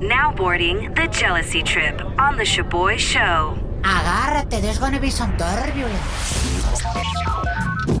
Now boarding the jealousy trip on the Shoboy Show. Agárrate, there's gonna be some turbulence.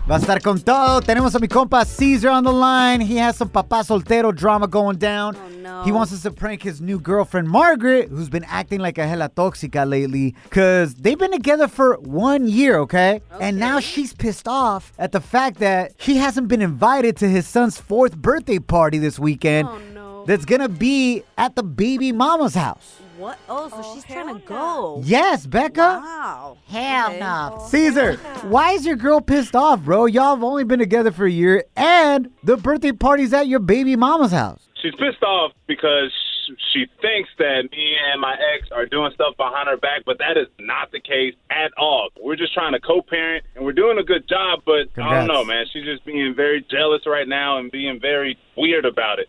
Va a estar con todo. Tenemos a mi compa Caesar on the line. He has some papá soltero drama going down. Oh, no. He wants us to prank his new girlfriend Margaret, who's been acting like a hella toxica lately, because they've been together for one year, okay? And now she's pissed off at the fact that she hasn't been invited to his son's fourth birthday party this weekend. Oh, no. That's gonna be at the baby mama's house. What? Oh, so oh, she's trying to go. Yes, Becca. Wow. Hell Okay. no. Oh. Caesar, why is your girl pissed off, bro? Y'all have only been together for a year, and the birthday party's at your baby mama's house. She's pissed off because she thinks that me and my ex are doing stuff behind her back, but that is not the case at all. We're just trying to co-parent, and we're doing a good job. But I don't know, man. She's just being very jealous right now and being very weird about it.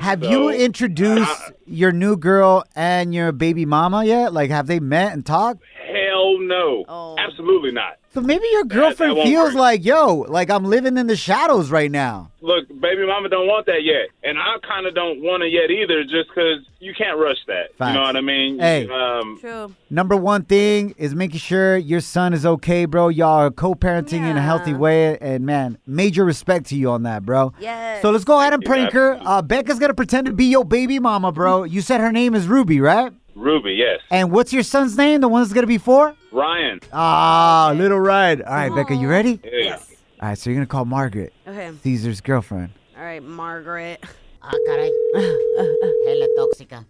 Have So, you introduced uh, your new girl and your baby mama yet? Like, have they met and talked? Hell no, Oh. absolutely not. So maybe your girlfriend won't feels work. like, yo, like I'm living in the shadows right now. Look, baby mama don't want that yet, and I kind of don't want it yet either, just because you can't rush that. Facts. You know what I mean? Hey. Um, True. Number one thing is making sure your son is okay, bro. Y'all are co-parenting in a healthy way, and man, major respect to you on that, bro. Yes. So let's go ahead and prank her. Uh, Becca's gonna pretend to be your baby mama, bro. You said her name is Ruby, right? Ruby, yes. And what's your son's name? The one that's gonna be four? Ryan. Ah, little Ryan. All right, Becca, you ready? Yeah. Yes. All right, so you're gonna call Margaret, Okay. Caesar's girlfriend. All right, Margaret. Ah, caray. Hella tóxica.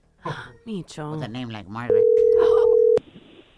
Micho. With a name like Margaret.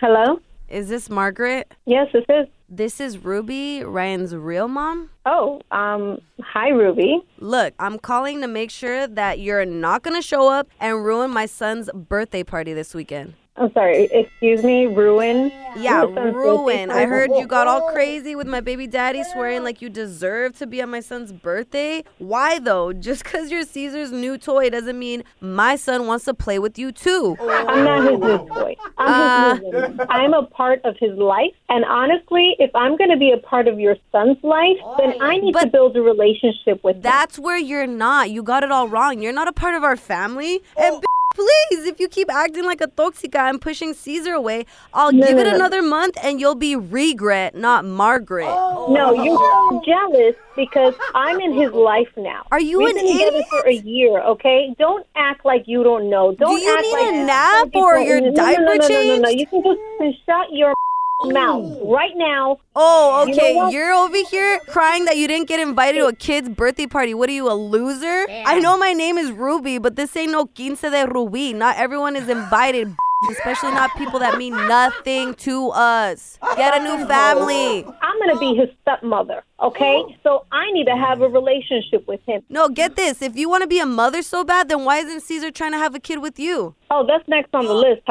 Hello? Is this Margaret? Yes, this is. This is Ruby, Ryan's real mom. Oh, um, hi, Ruby. Look, I'm calling to make sure that you're not going to show up and ruin my son's birthday party this weekend. I'm sorry. Excuse me, ruin. Yeah, ruin. I heard you got all crazy with my baby daddy swearing like you deserve to be at my son's birthday. Why though? Just because you're Caesar's new toy doesn't mean my son wants to play with you too. I'm not his new toy. I'm his uh, new. I'm a part of his life. And honestly, if I'm going to be a part of your son's life, then I need to build a relationship with him. That's where you're not. You got it all wrong. You're not a part of our family. And please, if you keep acting like a toxica and pushing Caesar away, I'll No, give no, it no. another month and you'll be regret, not Margaret. No, oh. you're jealous because I'm in his life now. Are you We've an been together idiot? for a year, okay? Don't act like you don't know. Don't you act need like a nap don't or know. your no, no, diaper no, no, no, no, no. You can just shut your mouth oh. right now. Oh, You okay. know? You are over here crying that you didn't get invited to a kid's birthday party. What are you, a loser? I know my name is Ruby, but this ain't no quince de Ruby. Not everyone is invited, especially not people that mean nothing to us. Get a new family. I'm going to be his stepmother, okay? So I need to have a relationship with him. No, get this. If you want to be a mother so bad, then why isn't Caesar trying to have a kid with you? Oh, that's next on the list.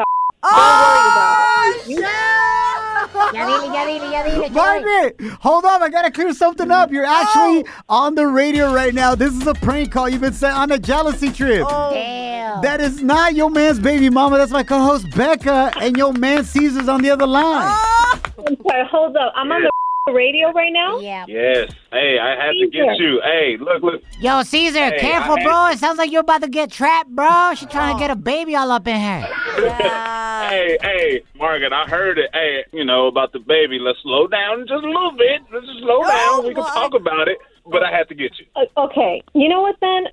Don't Oh, worry about it. Ya dile, ya dile, ya dile. Choy. Margaret, hold on, I gotta clear something up. You're actually on the radio right now. This is a prank call. You've been sent on a jealousy trip. Oh. Damn. That is not your man's baby mama. That's my co-host Becca, and your man Caesar's on the other line. I'm sorry, hold up. I'm on the radio right now. Yeah. Yes. Hey, I had to get you. Hey, look, look. Yo, Caesar, Hey, careful, I- bro. It sounds like you're about to get trapped, bro. She trying to get a baby all up in her. yeah. Hey, hey, Margaret, I heard it. Hey, you know about the baby. Let's slow down just a little bit. Let's just slow down. We can talk about it. But I had to get you. Uh, okay. You know what then?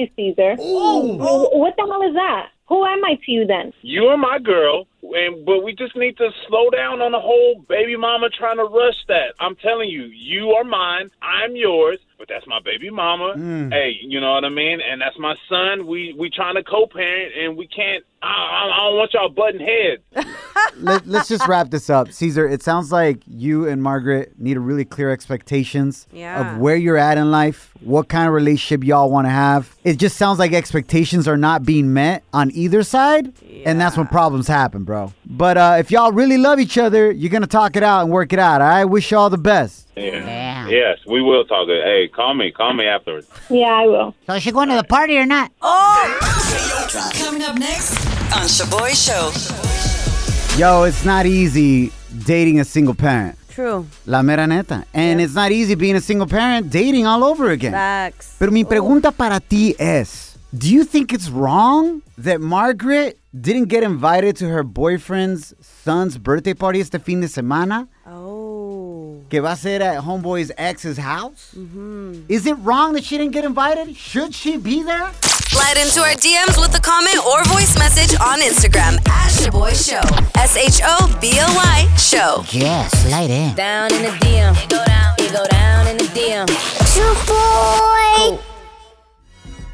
you, Caesar. What the hell is that? Who am I to you then? You are my girl. And but we just need to slow down on the whole baby mama trying to rush that. I'm telling you, you are mine, I'm yours, but that's my baby mama. Mm. Hey, you know what I mean? And that's my son. We we trying to co-parent, and we can't. I, I, I don't want y'all butting heads. Let, let's just wrap this up. Caesar, it sounds like you and Margaret need a really clear expectations Yeah. of where you're at in life, what kind of relationship y'all want to have. It just sounds like expectations are not being met on either side, and that's when problems happen, bro. But uh, if y'all really love each other, you're going to talk it out and work it out. I wish y'all the best. Yeah. Yes, we will talk. it. Hey, call me. Call me afterwards. Yeah, I will. So is she going to the party or not? Oh. Coming up next on Shoboy Show. Yo, it's not easy dating a single parent. True. La mera neta. And it's not easy being a single parent dating all over again. Facts. Pero mi pregunta para ti es, do you think it's wrong that Margaret didn't get invited to her boyfriend's son's birthday party este fin de semana? Oh. Que va a ser at homeboy's ex's house? Mm-hmm. Is it wrong that she didn't get invited? Should she be there? Slide into our DMs with a comment or voice message on Instagram at Shoboy Show. S H O B O Y Show. Yes, slide in. Down in the DM. It go down. It go down in the DM.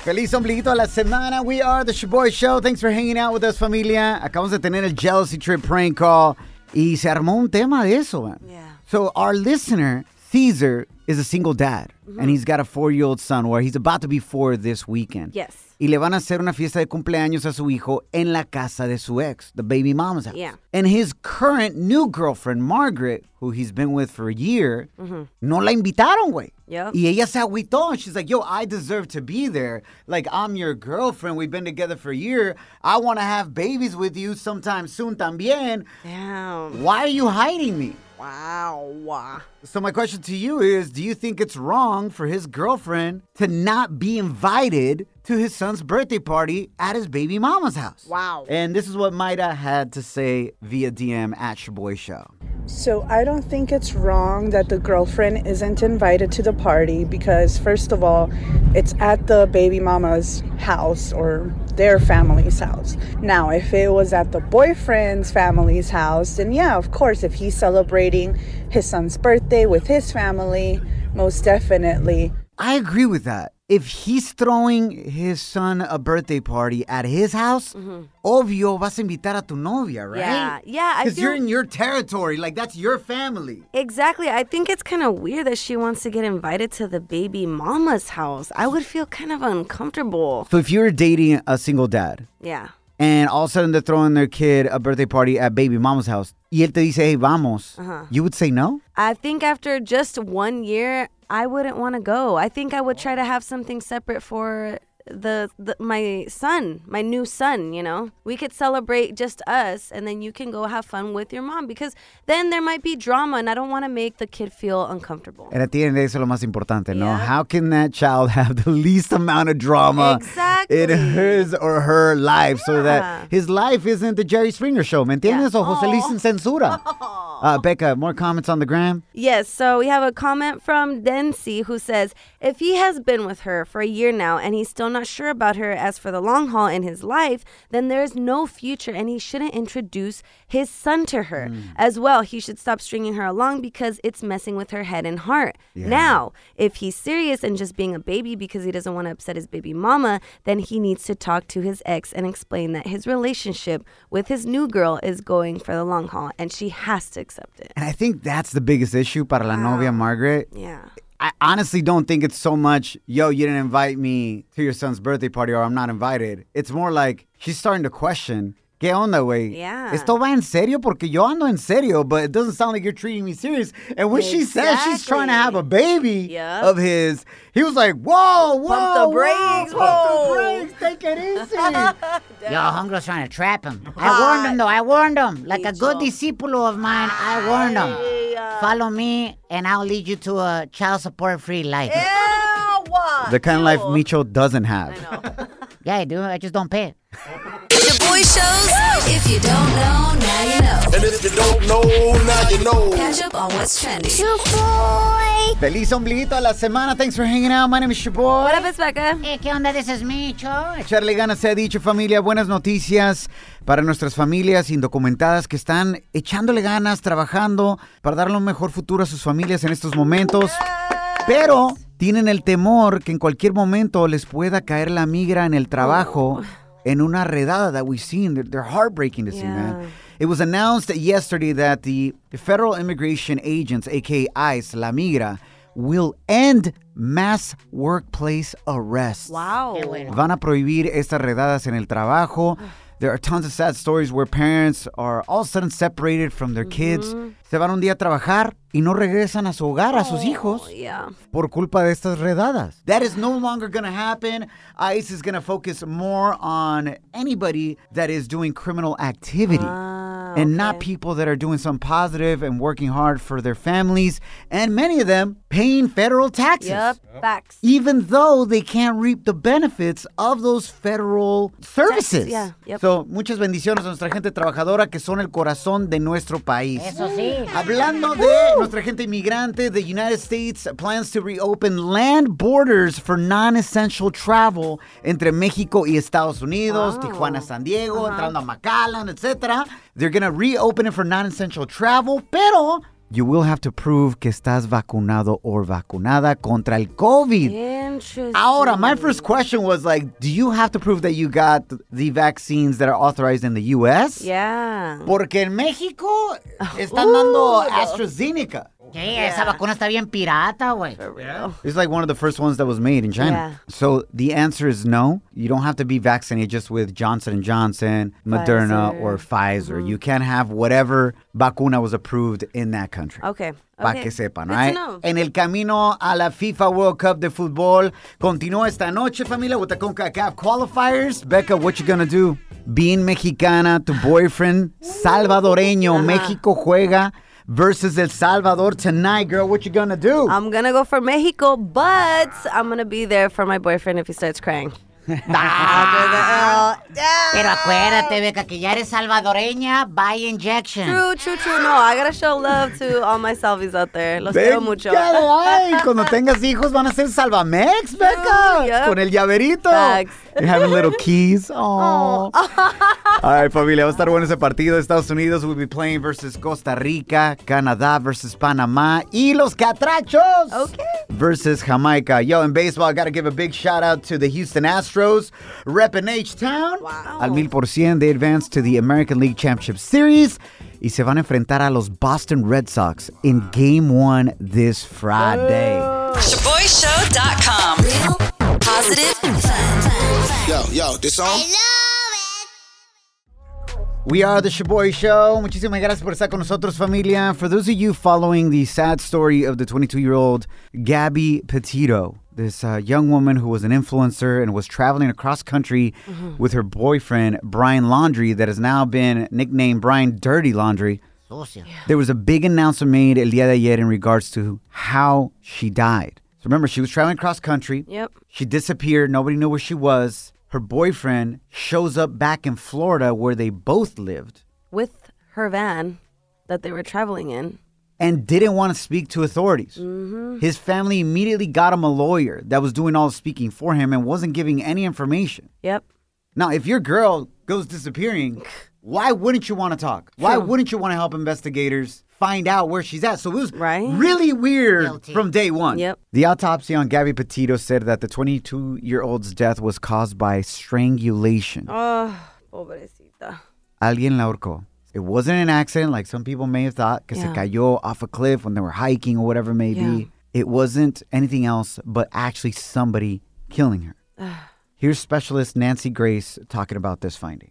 Feliz ombliguito de la semana. We are the Shoboy Show. Thanks for hanging out with us, familia. Acabamos de tener el Jealousy Trip prank call y se armó un tema de eso, man. Yeah. So our listener, Caesar, is a single dad, Mm-hmm. and he's got a four-year-old son, where he's about to be four this weekend. Yes. Y le van a hacer una fiesta de cumpleaños a su hijo en la casa de su ex, the baby mama's house. Yeah. And his current new girlfriend, Margaret, who he's been with for a year, no la invitaron, güey. Mm-hmm. Yep. Y ella se agüitó. She's like, yo, I deserve to be there. Like, I'm your girlfriend. We've been together for a year. I want to have babies with you sometime soon también. Damn. Why are you hiding me? Wow. So my question to you is, do you think it's wrong for his girlfriend to not be invited to his son's birthday party at his baby mama's house? Wow. And this is what Maida had to say via DM at Shoboy Show. So I don't think it's wrong that the girlfriend isn't invited to the party because first of all, it's at the baby mama's house or their family's house. Now, if it was at the boyfriend's family's house, then yeah, of course, if he's celebrating his son's birthday with his family, most definitely. I agree with that. If he's throwing his son a birthday party at his house, obvio vas a invitar a tu novia, right? Yeah, yeah, I Because you're in your territory. Like, that's your family. Exactly. I think it's kind of weird that she wants to get invited to the baby mama's house. I would feel kind of uncomfortable. So if you're dating a single dad, Yeah. and all of a sudden they're throwing their kid a birthday party at baby mama's house, y él te dice, hey, vamos, Uh-huh. you would say no? I think after just one year, I wouldn't want to go. I think I would try to have something separate for the, the my son, my new son, you know. We could celebrate just us and then you can go have fun with your mom because then there might be drama and I don't want to make the kid feel uncomfortable. And at the end of the day, eso es lo más importante, no? Yeah. How can that child have the least amount of drama Exactly. in his or her life so that his life isn't the Jerry Springer show? ¿Me entiendes? O José Luis oh. sin censura. Uh, Becca, more comments on the gram? Yes, so we have a comment from Dency who says if he has been with her for a year now and he's still not sure about her as for the long haul in his life, then there is no future and he shouldn't introduce his son to her. As well, he should stop stringing her along because it's messing with her head and heart. Now, if he's serious and just being a baby because he doesn't want to upset his baby mama, then he needs to talk to his ex and explain that his relationship with his new girl is going for the long haul and she has to accept it. And I think that's the biggest issue para la novia Margaret. Yeah. I honestly don't think it's so much, yo, you didn't invite me to your son's birthday party or I'm not invited. It's more like she's starting to question, ¿qué onda, güey? Yeah. Esto va en serio porque yo ando en serio, but it doesn't sound like you're treating me serious. And when she says she's trying to have a baby Yep. of his, he was like, whoa, whoa, Pump the whoa, brakes, pump whoa." the brakes, take it easy. Yo, Hungro's trying to trap him. I warned him, though. I warned him. Like a good disciple of mine, I warned him. Follow me, and I'll lead you to a child support free life. the kind of life Micho doesn't have. Yeah, I do. I just don't pay it. Boy Shows. If you don't know, now you know. And if you don't know, now you know. Catch up on what's trending. Feliz ombliguito a la semana. Thanks for hanging out. My name is your boy. What up, it's Becca? Eh, ¿Qué onda? This is me, Cho. Echarle ganas se ha dicho familia, buenas noticias para nuestras familias indocumentadas que están echándole ganas, trabajando para darle un mejor futuro a sus familias en estos momentos. Pero tienen el temor que en cualquier momento les pueda caer la migra en el trabajo en una redada that we've seen. They're, they're heartbreaking to see, man. It was announced yesterday that the federal immigration agents, aka ICE, La Migra, will end mass workplace arrests. Wow. Van a prohibir estas redadas en el trabajo. There are tons of sad stories where parents are all of a sudden separated from their kids. Mm-hmm. Se van un día a trabajar y no regresan a su hogar, a sus hijos, Yeah. por culpa de estas redadas. That is no longer going to happen. ICE is going to focus more on anybody that is doing criminal activity. Ah, and not people that are doing something positive and working hard for their families, and many of them paying federal taxes Yep. Facts. even though they can't reap the benefits of those federal services. yeah, yep. So, muchas bendiciones a nuestra gente trabajadora que son el corazón de nuestro país. Eso sí. Hablando de nuestra gente inmigrante, the United States plans to reopen land borders for non-essential travel entre México y Estados Unidos, Wow. Tijuana, San Diego, entrando a McAllen, etc. They're going to reopen it for non-essential travel, pero you will have to prove que estás vacunado or vacunada contra el COVID. Interesting. Ahora, my first question was like, do you have to prove that you got the vaccines that are authorized in the U.S.? Yeah. Porque en México están dando AstraZeneca. Sí, esa vacuna está bien pirata, güey. It's like one of the first ones that was made in China. Yeah. So the answer is no. You don't have to be vaccinated just with Johnson and Johnson, Moderna, Pfizer. Mm-hmm. or Pfizer. You can have whatever vacuna was approved in that country. Okay. Para okay. que sepan, Good right? to know. En el camino a la FIFA World Cup de fútbol continúa esta noche, familia, with the CONCACAF qualifiers. Becca, what you gonna do? Being mexicana, tu boyfriend salvadoreño, México juega versus El Salvador tonight, girl. What you gonna do? I'm gonna go for Mexico, but I'm gonna be there for my boyfriend if he starts crying. Pero acuérdate, Beca, que ya eres salvadoreña, buy injection. True, true, true. No, I gotta show love to all my selfies out there. Los quiero mucho. Ahí. Cuando tengas hijos van a ser Salvamex, Becca. yep. Con el llaverito. Facts. You're having little keys. Oh. All right, familia, va a estar bueno ese partido. Estados Unidos will be playing versus Costa Rica, Canadá versus Panamá y los Catrachos Okay. versus Jamaica. Yo, in baseball, I got to give a big shout out to the Houston Astros, repping H-Town. Wow. Al mil por cien, they advance to the American League Championship Series y se van a enfrentar a los Boston Red Sox in Game 1 this Friday. ShoboyShow.com. Real, positive, fun. Yo, yo, this song? We are the Shoboy Show. Muchísimas gracias por estar con nosotros, familia. For those of you following the sad story of the 22-year-old Gabby Petito, this uh, young woman who was an influencer and was traveling across country with her boyfriend, Brian Laundrie, that has now been nicknamed Brian Dirty Laundry. Sucia. There was a big announcement made el día de ayer in regards to how she died. So remember, she was traveling cross country. Yep. She disappeared. Nobody knew where she was. Her boyfriend shows up back in Florida where they both lived With her van that they were traveling in. And didn't want to speak to authorities. Mm-hmm. His family immediately got him a lawyer that was doing all the speaking for him and wasn't giving any information. Yep. Now, if your girl goes disappearing, why wouldn't you want to talk? Why True. wouldn't you want to help investigators find out where she's at? So it was Right. really weird Guilty. from day one. Yep. The autopsy on Gabby Petito said that the 22 year old's death was caused by strangulation. Oh, pobrecita. Alguien la ahorcó. It wasn't an accident like some people may have thought, because Yeah. se cayó off a cliff when they were hiking or whatever it may Yeah. be. It wasn't anything else but actually somebody killing her. Here's specialist Nancy Grace talking about this finding.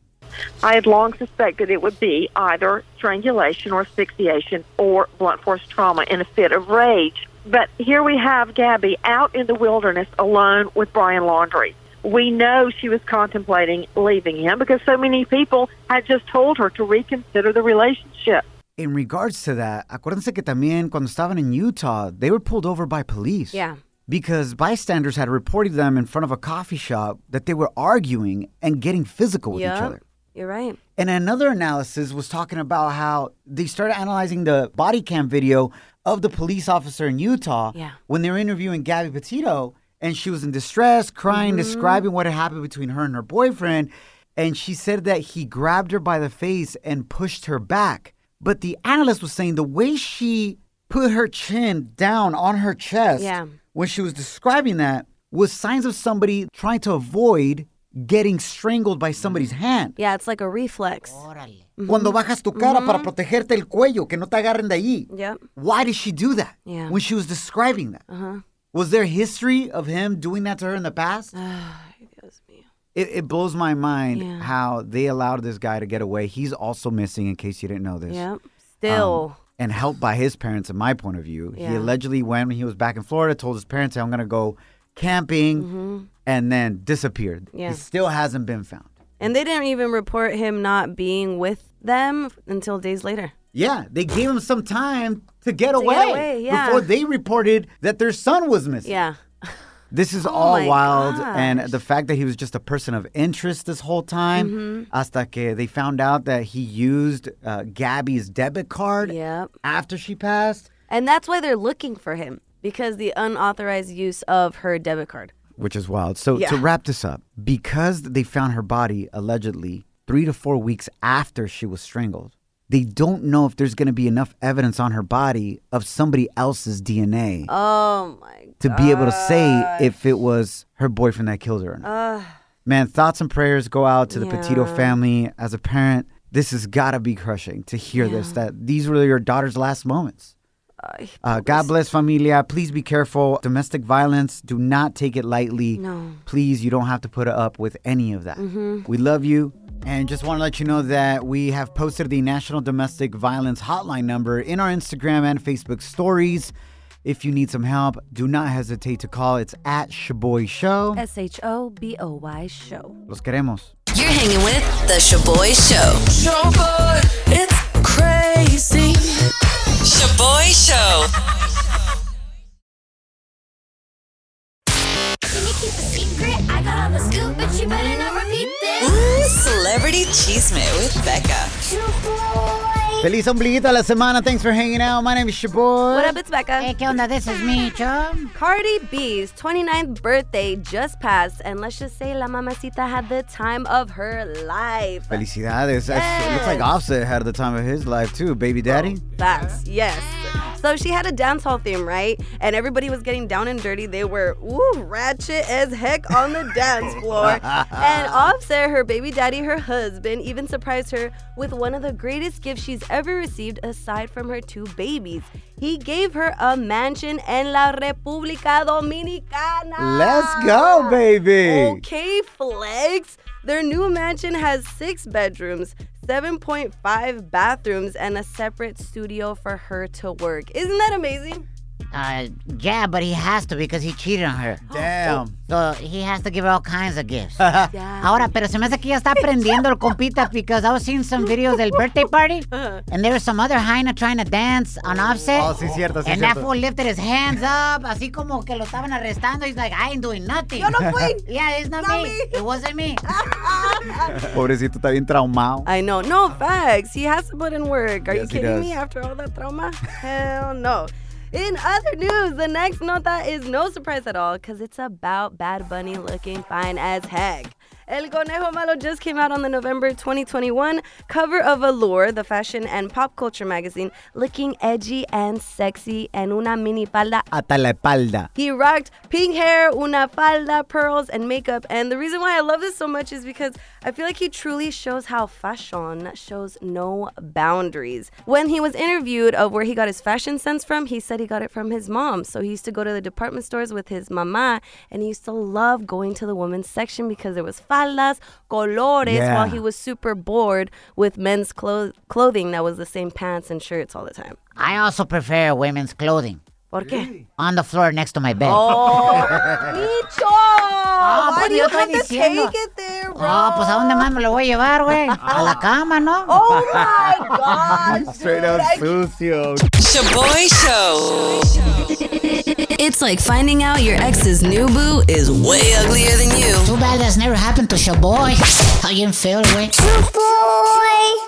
I had long suspected it would be either strangulation or asphyxiation or blunt force trauma in a fit of rage. But here we have Gabby out in the wilderness alone with Brian Laundrie. We know she was contemplating leaving him because so many people had just told her to reconsider the relationship. In regards to that, acuérdense que también cuando estaban in Utah, they were pulled over by police. Yeah. Because bystanders had reported them in front of a coffee shop that they were arguing and getting physical with each Yep. other. You're right. And another analysis was talking about how they started analyzing the body cam video of the police officer in Utah Yeah. when they were interviewing Gabby Petito. And she was in distress, crying, mm-hmm. describing what had happened between her and her boyfriend. And she said that he grabbed her by the face and pushed her back. But the analyst was saying the way she put her chin down on her chest Yeah. when she was describing that was signs of somebody trying to avoid getting strangled by somebody's mm. hand. Yeah, it's like a reflex. Mm-hmm. Cuando bajas tu cara para mm-hmm. protegerte el cuello, que no te agarren de ahí. Yep. Why did she do that? Yeah. When she was describing that. Uh-huh. Was there history of him doing that to her in the past? It, it blows my mind Yeah. how they allowed this guy to get away. He's also missing, in case you didn't know this. Yep. Still. Um, and helped by his parents, in my point of view. He allegedly went when he was back in Florida, told his parents, "Hey, I'm going to go camping, and then disappeared. Mm-hmm. Yeah. He still hasn't been found. and they didn't even report him not being with them until days later. Yeah, they gave him some time to get To away, get away, yeah. before they reported that their son was missing. Yeah. This is Oh all wild, and the fact that he was just a person of interest this whole time, Mm-hmm. hasta que they found out that he used uh, Gabby's debit card Yep. after she passed, And that's why they're looking for him because the unauthorized use of her debit card. which is wild. So to wrap this up, because they found her body allegedly three to four weeks after she was strangled, they don't know if there's going to be enough evidence on her body of somebody else's DNA Oh my to be able to say if it was her boyfriend that killed her or not. Uh, Man, thoughts and prayers go out to the Petito family. As a parent, this has got to be crushing to hear this, that these were your daughter's last moments. Uh, God bless familia. Please be careful. Domestic violence, do not take it lightly. No. Please, you don't have to put up with any of that. Mhm. We love you. And just want to let you know that we have posted the National Domestic Violence Hotline number in our Instagram and Facebook stories. If you need some help, do not hesitate to call. It's at Shoboy Show. S H O B O Y show. Los queremos. You're hanging with The Shoboy Show. Shoboy, it's crazy. Shoboy Show. Ooh, Celebrity Cheesemate with Becca. Feliz ombliguito de la semana. Thanks for hanging out. My name is Shoboy. What up, it's Becca. Hey, ¿qué onda? This is me, chum. Cardi B's 29th birthday just passed, and let's just say La Mamacita had the time of her life. Felicidades. That's, it looks like Offset had the time of his life too, baby daddy. Facts, yes. So she had a dance hall theme, right? And everybody was getting down and dirty. They were, ooh, ratchet as heck on the dance floor. and Offset, her baby daddy, her husband, even surprised her with one of the greatest gifts she's ever received aside from her two babies. He gave her a mansion in la República Dominicana. Let's go, baby. Okay, Flex. Their new mansion has six bedrooms, 7.5 bathrooms, and a separate studio for her to work. Isn't that amazing? Uh, yeah, but he has to because he cheated on her. Damn. So he has to give her all kinds of gifts. Ahora, pero se me hace que ya está aprendiendo el compita because I was seeing some videos del birthday party and there was some other hyena trying to dance on offset. Oh, sí, cierto, sí, and that cierto. fool lifted his hands up, así como que lo estaban arrestando. He's like, I ain't doing nothing. Yo no fui. yeah, it's not, Not me. me. It wasn't me. Pobrecito está bien traumado. I know. No facts. He has to put in work. Are Yes, you kidding me after all that trauma? Hell no. In other news, the next nota is no surprise at all because it's about Bad Bunny looking fine as heck. El Conejo Malo just came out on the November 2021 cover of Allure, the fashion and pop culture magazine, looking edgy and sexy and una mini falda Hasta la espalda. he rocked pink hair, una falda, pearls, and makeup. And the reason why I love this so much is because I feel like he truly shows how fashion shows no boundaries. When he was interviewed of where he got his fashion sense from, he said he got it from his mom. So he used to go to the department stores with his mama, and he used to love going to the women's section because there was faldas, colores, Yeah. while he was super bored with men's clo- clothing that was the same pants and shirts all the time. I also prefer women's clothing. ¿Por qué? On the floor next to my bed. Oh, Ah, Micho! Why pues do you yo estoy have to diciendo. take it there, bro? Oh, pues a dónde más me lo voy a llevar, güey? A la cama, ¿no? Oh my God! Straight up sucio. Shoboy Show. It's like finding out your ex's new boo is way uglier than you. Too bad that's never happened to Shoboy. How you feel, güey? Shoboy.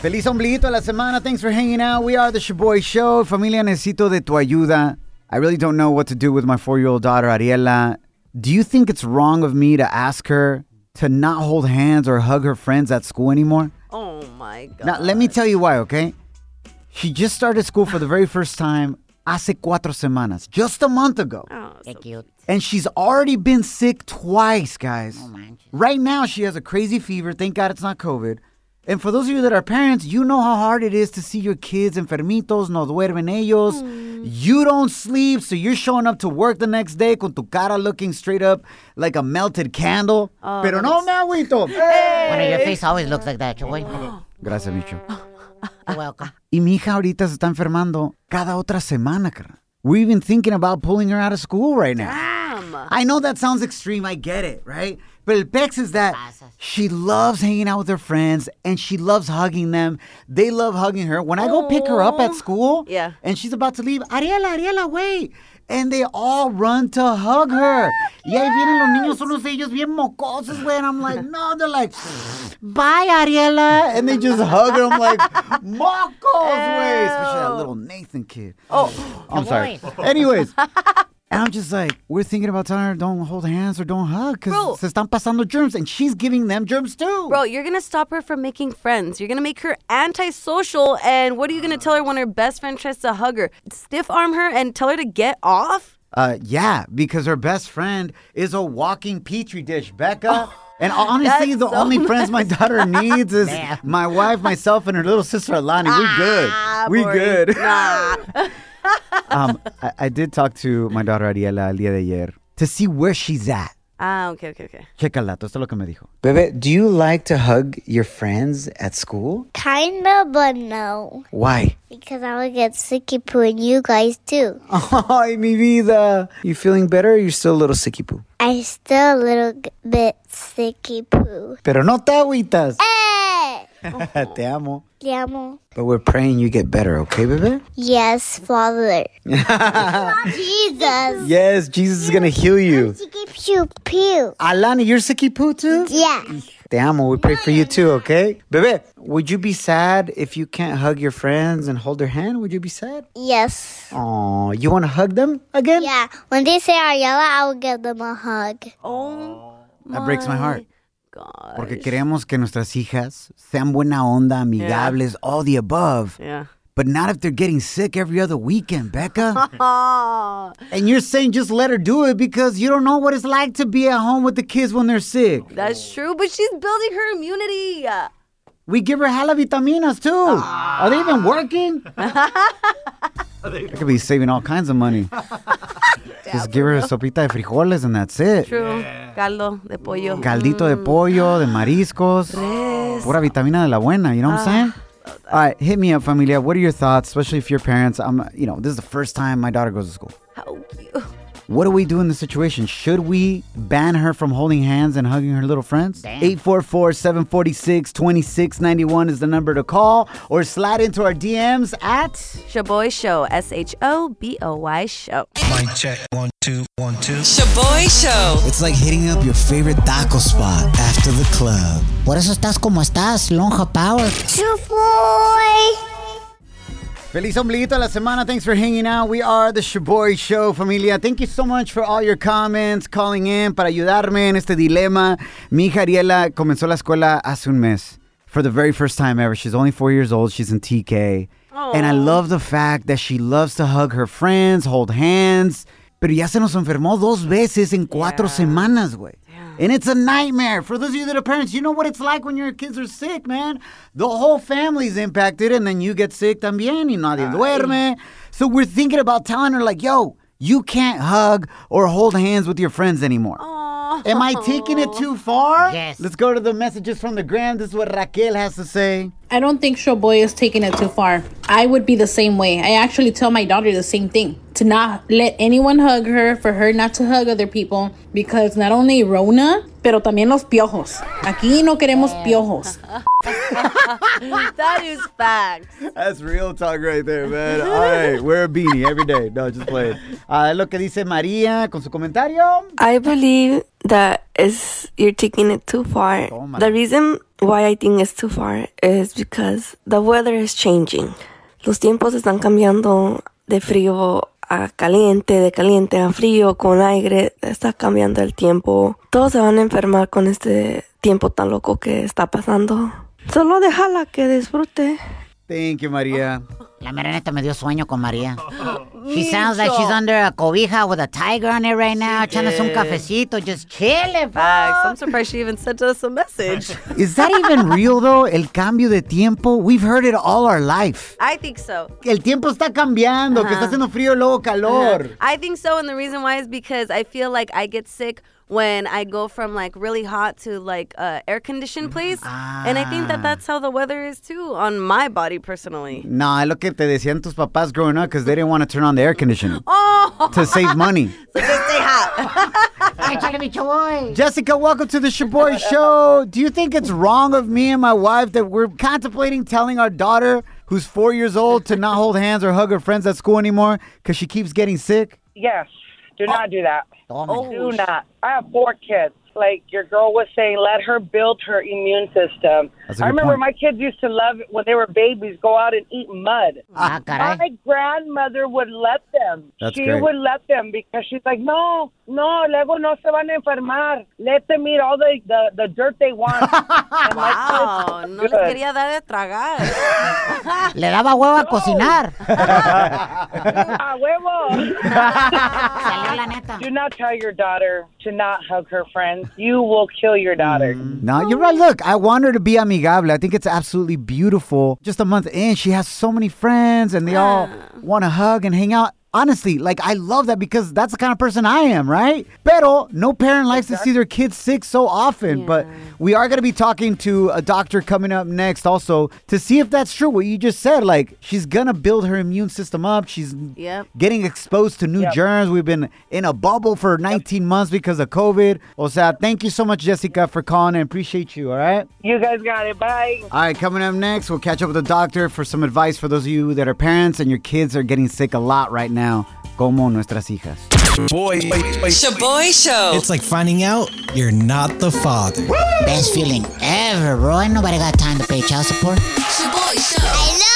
Feliz ombliguito de la semana. Thanks for hanging out. We are the Shoboy Show. Familia, necesito de tu ayuda. I really don't know what to do with my four-year-old daughter, Ariela. Do you think it's wrong of me to ask her to not hold hands or hug her friends at school anymore? Oh my god. Now, let me tell you why, okay? She just started school for the very first time hace cuatro semanas, just a month ago. Oh, Qué cute. And she's already been sick twice, guys. right now, she has a crazy fever. Thank God it's not COVID. And for those of you that are parents, you know how hard it is to see your kids enfermitos, no duermen ellos. Hmm. You don't sleep, so you're showing up to work the next day con tu cara looking straight up like a melted candle. Oh, Pero no me agüito. Bueno, your face always looks like that, Shoboy. Gracias, Micho. You're welcome. Y mi hija ahorita se está enfermando cada otra semana, carnal. We're even thinking about pulling her out of school right now. Ah. I know that sounds extreme. I get it, right? But el pex is that she loves hanging out with her friends and she loves hugging them. They love hugging her. When I go pick her up at school Yeah. and she's about to leave, Ariela, Ariela, wait. And they all run to hug her. Y ahí vienen los niños, unos de ellos bien mocosos, güey. And I'm like, no, they're like, bye, Ariela. And they just hug her. I'm like, mocos, güey. Especially that little Nathan kid. Oh, I'm sorry. Anyways, and I'm just like, we're thinking about telling her don't hold hands or don't hug because se están pasando germs, and she's giving them germs too. Bro, you're gonna stop her from making friends. You're gonna make her antisocial. And what are you gonna tell her when her best friend tries to hug her? Stiff arm her and tell her to get off? Uh, yeah, because her best friend is a walking petri dish, Becca. and honestly, that's the so only friends my daughter needs is my wife, myself, and her little sister Alani. We're good. Ah, we boring. good. Nah. um, I, I did talk to my daughter Ariela el día de ayer to see where she's at. ah, okay, okay, okay. Checa el dato, esto es lo que me dijo. Bebe, do you like to hug your friends at school? Kinda, but no. Why? Because I would get sicky poo and you guys too. Ay, mi vida. You feeling better or you still a little sicky poo? I still a little bit sicky poo. Pero no te agüitas. Hey! te amo. Te amo. But we're praying you get better, okay, bebe? Yes, Father. Jesus. Yes, Jesus is gonna heal you. Sicky pew pew. Alani, you're sicky poo too? Yeah. Te amo. We pray for you too, okay? Bebe, would you be sad if you can't hug your friends and hold their hand? Would you be sad? Yes. Oh, you want to hug them again? Yeah. When they say Ariela, I will give them a hug. Oh, That breaks my heart. God. Porque queremos que nuestras hijas sean buena onda, amigables, all the above. Yeah. But not if they're getting sick every other weekend, Becca. And you're saying just let her do it because you don't know what it's like to be at home with the kids when they're sick. that's true, but she's building her immunity. We give her hala vitaminas too. Are they even working? I could be saving all kinds of money. Just give her a sopita de frijoles and that's it. True. Caldo de pollo. Mm. Caldito de pollo, de mm. mariscos. Res. Pura vitamina de la buena, you know what I'm saying? Ah, all right, hit me up, familia. What are your thoughts, especially if you're parents? I'm, you know, this is the first time my daughter goes to school. How cute. What do we do in this situation? Should we ban her from holding hands and hugging her little friends? 844 746 2691 is the number to call or slide into our DMs at Shoboy Show. S H O B O Y Show. Mic check. One, two, one, two. Shoboy Show. It's like hitting up your favorite taco spot after the club. Por eso estás como estás, lonja power. Chufoy. Feliz ombliguito la semana. Thanks for hanging out. We are the Shoboy Show, familia. Thank you so much for all your comments, calling in para ayudarme en este dilema. Mi hija Ariela comenzó la escuela hace un mes. For the very first time ever. She's only four years old. She's in TK. And I love the fact that she loves to hug her friends, hold hands. Pero ya se nos enfermó dos veces en cuatro semanas, güey. And it's a nightmare. For those of you that are parents, you know what it's like when your kids are sick, man. The whole family's impacted, and then you get sick también, y nadie duerme. So we're thinking about telling her, like, yo, you can't hug or hold hands with your friends anymore. Am I taking it too far? Yes. Let's go to the messages from the gram. This is what Raquel has to say. I don't think Shoboy is taking it too far. I would be the same way. I actually tell my daughter the same thing to not let anyone hug her, for her not to hug other people, because not only Rona, pero también los piojos. Aquí no queremos piojos. that is facts. That's real talk right there, man. All right, wear a beanie every day. No, just play. it. Uh, lo que dice María con su comentario. I believe that is you're taking it too far. Toma. The reason why I think it's too far is because the weather is changing. Los tiempos están cambiando de frío a caliente, de caliente a frío, con aire, está cambiando el tiempo. Todos se van a enfermar con este tiempo tan loco que está pasando. Solo déjala que disfrute. Thank you, María. La mera neta me dio sueño con María. She sounds like she's under a cobija with a tiger on it right now, echándose un cafecito, just chilling. Facts. I'm surprised she even sent us a message. Is that even real, though? El cambio de tiempo? We've heard it all our life. I think so. El tiempo está cambiando, que está haciendo frío, luego calor. I think so, and the reason why is because I feel like I get sick when I go from like really hot to like uh, air conditioned place, and I think that that's how the weather is too on my body personally. No, es lo que te decían tus papás growing up because they didn't want to turn on the air conditioning Oh, to save money. so just stay hot. Échale, bicho boy. Jessica, welcome to the Shoboy Show. Do you think it's wrong of me and my wife that we're contemplating telling our daughter, who's four years old, to not hold hands or hug her friends at school anymore because she keeps getting sick? Yes. Do not do that. Toma. Do not. I have four kids. Like your girl was saying, let her build her immune system. That's a I good remember point. my kids used to love it when they were babies, go out and eat mud. Ah. My grandmother would let them. That's she great. would let them because she's like, no, no, luego no se van a enfermar. Let them eat all the, the, the dirt they want. And my Wow, kids- no les quería dar de tragar. Le daba huevo a cocinar. Ah, huevo. Salió la neta. Do not tell your daughter to not hug her friends. You will kill your daughter. No, you're right. Look, I want her to be amigable. I think it's absolutely beautiful. Just a month in, she has so many friends and they all ah. want to hug and hang out. Honestly, like I love that because that's the kind of person I am, right? Pero no parent likes to see their kids sick so often. But we are going to be talking to a doctor coming up next also to see if that's true. What you just said, like she's going to build her immune system up. She's Yep. getting exposed to new Yep. germs. We've been in a bubble for 19 months because of COVID. O sea, thank you so much, Jessica, for calling and appreciate you, all right? You guys got it. Bye. All right, coming up next, we'll catch up with the doctor for some advice for those of you that are parents and your kids are getting sick a lot right now, como nuestras hijas. Boy, Shoboy Show. it's like finding out you're not the father. Best feeling ever, bro. Ain't nobody got time to pay child support. Shoboy Show.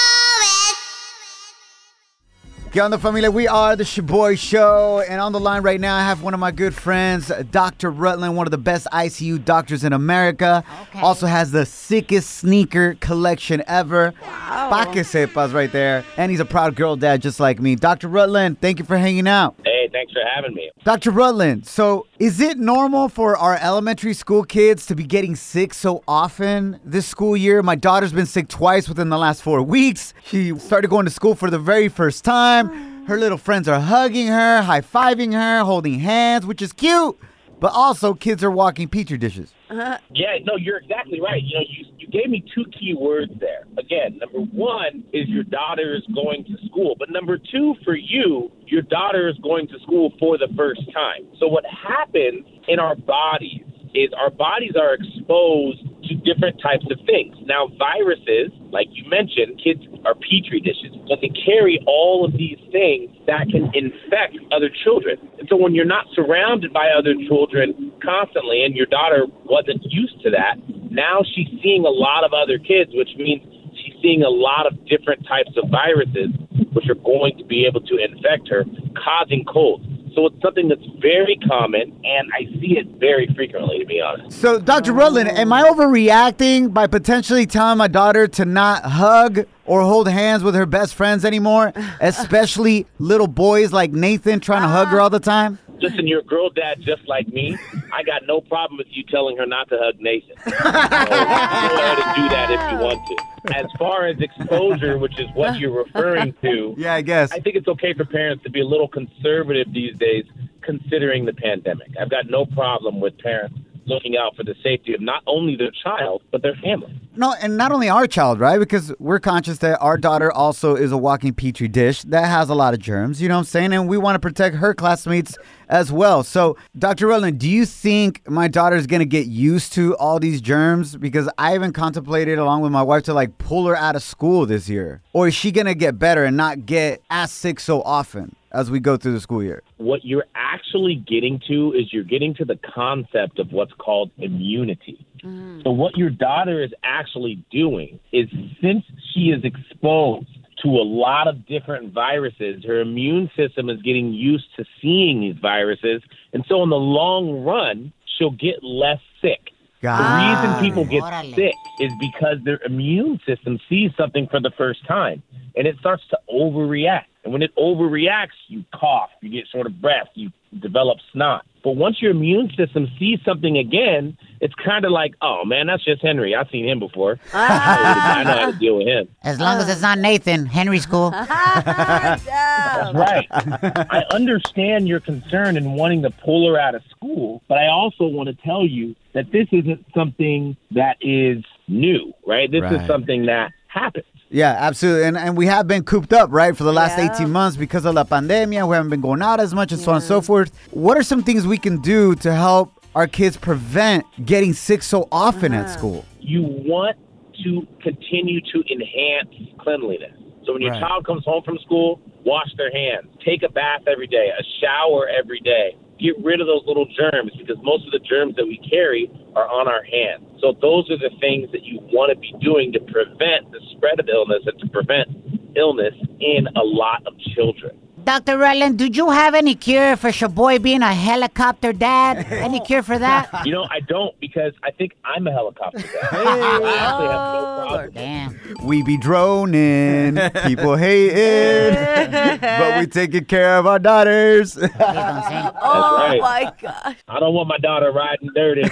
¿Qué onda, familia? We are the Shoboy Show, and on the line right now, I have one of my good friends, Dr. Rutland, one of the best ICU doctors in America. Okay. Also has the sickest sneaker collection ever. Pa que sepas right there. And he's a proud girl dad just like me. Dr. Rutland, thank you for hanging out. Thanks for having me. Dr. Rutland, so is it normal for our elementary school kids to be getting sick so often this school year? My daughter's been sick twice within the last four weeks. She started going to school for the very first time. Her little friends are hugging her, high fiving her, holding hands, which is cute. But also, kids are walking petri dishes. Uh-huh. Yeah, no, you're exactly right. You know, you you gave me two key words there. Again, number one is your daughter is going to school, but number two for you, your daughter is going to school for the first time. So what happens in our bodies is our bodies are exposed to different types of things. Now, viruses, like you mentioned, kids are petri dishes, but they carry all of these things that can infect other children. And so when you're not surrounded by other children constantly, and your daughter wasn't used to that, now she's seeing a lot of other kids, which means she's seeing a lot of different types of viruses, which are going to be able to infect her, causing colds. So it's something that's very common, and I see it very frequently, to be honest. So, Dr. Rutland, am I overreacting by potentially telling my daughter to not hug or hold hands with her best friends anymore, especially little boys like Nathan trying to hug her all the time? Listen, you're a girl dad just like me. I got no problem with you telling her not to hug Nathan. So go ahead and do that if you want to. As far as exposure, which is what you're referring to, yeah, I guess. I think it's okay for parents to be a little conservative these days considering the pandemic. I've got no problem with parents looking out for the safety of not only their child, but their family. No, and not only our child, right? Because we're conscious that our daughter also is a walking petri dish that has a lot of germs, you know what I'm saying? And we want to protect her classmates as well. So, Dr. Rutland, do you think my daughter is going to get used to all these germs? Because I even contemplated, along with my wife, to like pull her out of school this year. Or is she going to get better and not get as sick so often as we go through the school year? What you're actually getting to is you're getting to the concept of what's called immunity. Mm. So, what your daughter is actually doing is since she is exposed to a lot of different viruses, her immune system is getting used to seeing these viruses. And so, in the long run, she'll get less sick. The reason people get sick is because their immune system sees something for the first time and it starts to overreact. And when it overreacts, you cough, you get short of breath, you develop snot. But once your immune system sees something again, it's kind of like, oh man, that's just Henry. I've seen him before. I know how to deal with him. As long as it's not Nathan, Henry School. That's right. I understand your concern in wanting to pull her out of school, but I also want to tell you that this isn't something that is new, right? This Right. is something that happens. Yeah, absolutely. And and we have been cooped up, right, for the last 18 months because of la pandemia. We haven't been going out as much and so on and so forth. What are some things we can do to help our kids prevent getting sick so often at uh-huh. school? You want to continue to enhance cleanliness. So when your Right. child comes home from school, wash their hands, take a bath every day, a shower every day. Get rid of those little germs because most of the germs that we carry are on our hands. So those are the things that you want to be doing to prevent the spread of illness and to prevent illness in a lot of children. Dr. Rutland, did you have any cure for Shoboy being a helicopter dad? Any cure for that? You know, I don't because I think I'm a helicopter guy. I actually have no oh, problem. Damn. We be droning, people hating, but we taking care of our daughters. Oh right. my god. I don't want my daughter riding dirty. we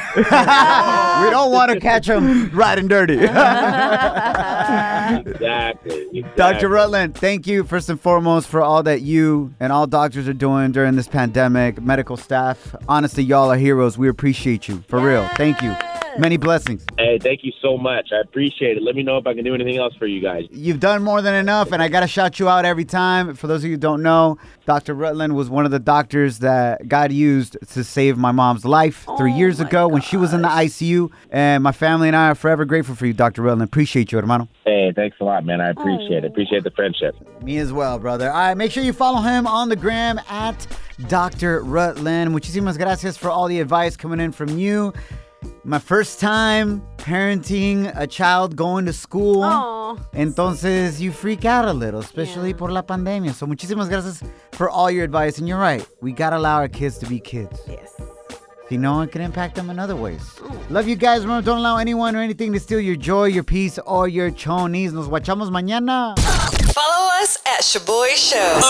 don't want to catch them riding dirty. exactly. exactly. Dr. Rutland, thank you first and foremost for all that you and all doctors are doing during this pandemic, medical staff. Honestly, y'all are heroes. We appreciate you. For real. Thank you. Many blessings. Hey, thank you so much. I appreciate it. Let me know if I can do anything else for you guys. You've done more than enough, and I got to shout you out every time. For those of you who don't know, Dr. Rutland was one of the doctors that God used to save my mom's life three oh years ago when she was in the ICU. And my family and I are forever grateful for you, Dr. Rutland. Appreciate you, hermano. Hey, thanks a lot, man. I appreciate it. Oh. Appreciate the friendship. Me as well, brother. All right, make sure you follow him on the gram at Dr. Rutland. Muchísimas gracias for all the advice coming in from you. My first time parenting a child going to school. Aw. Entonces you freak out a little, especially por la pandemia. So muchísimas gracias for all your advice. And you're right, we gotta allow our kids to be kids. Yes. You know, it can impact them in other ways. Mm. Love you guys. Remember, don't allow anyone or anything to steal your joy, your peace, or your chonies. Nos guachamos mañana. Follow us at Shoboy Show.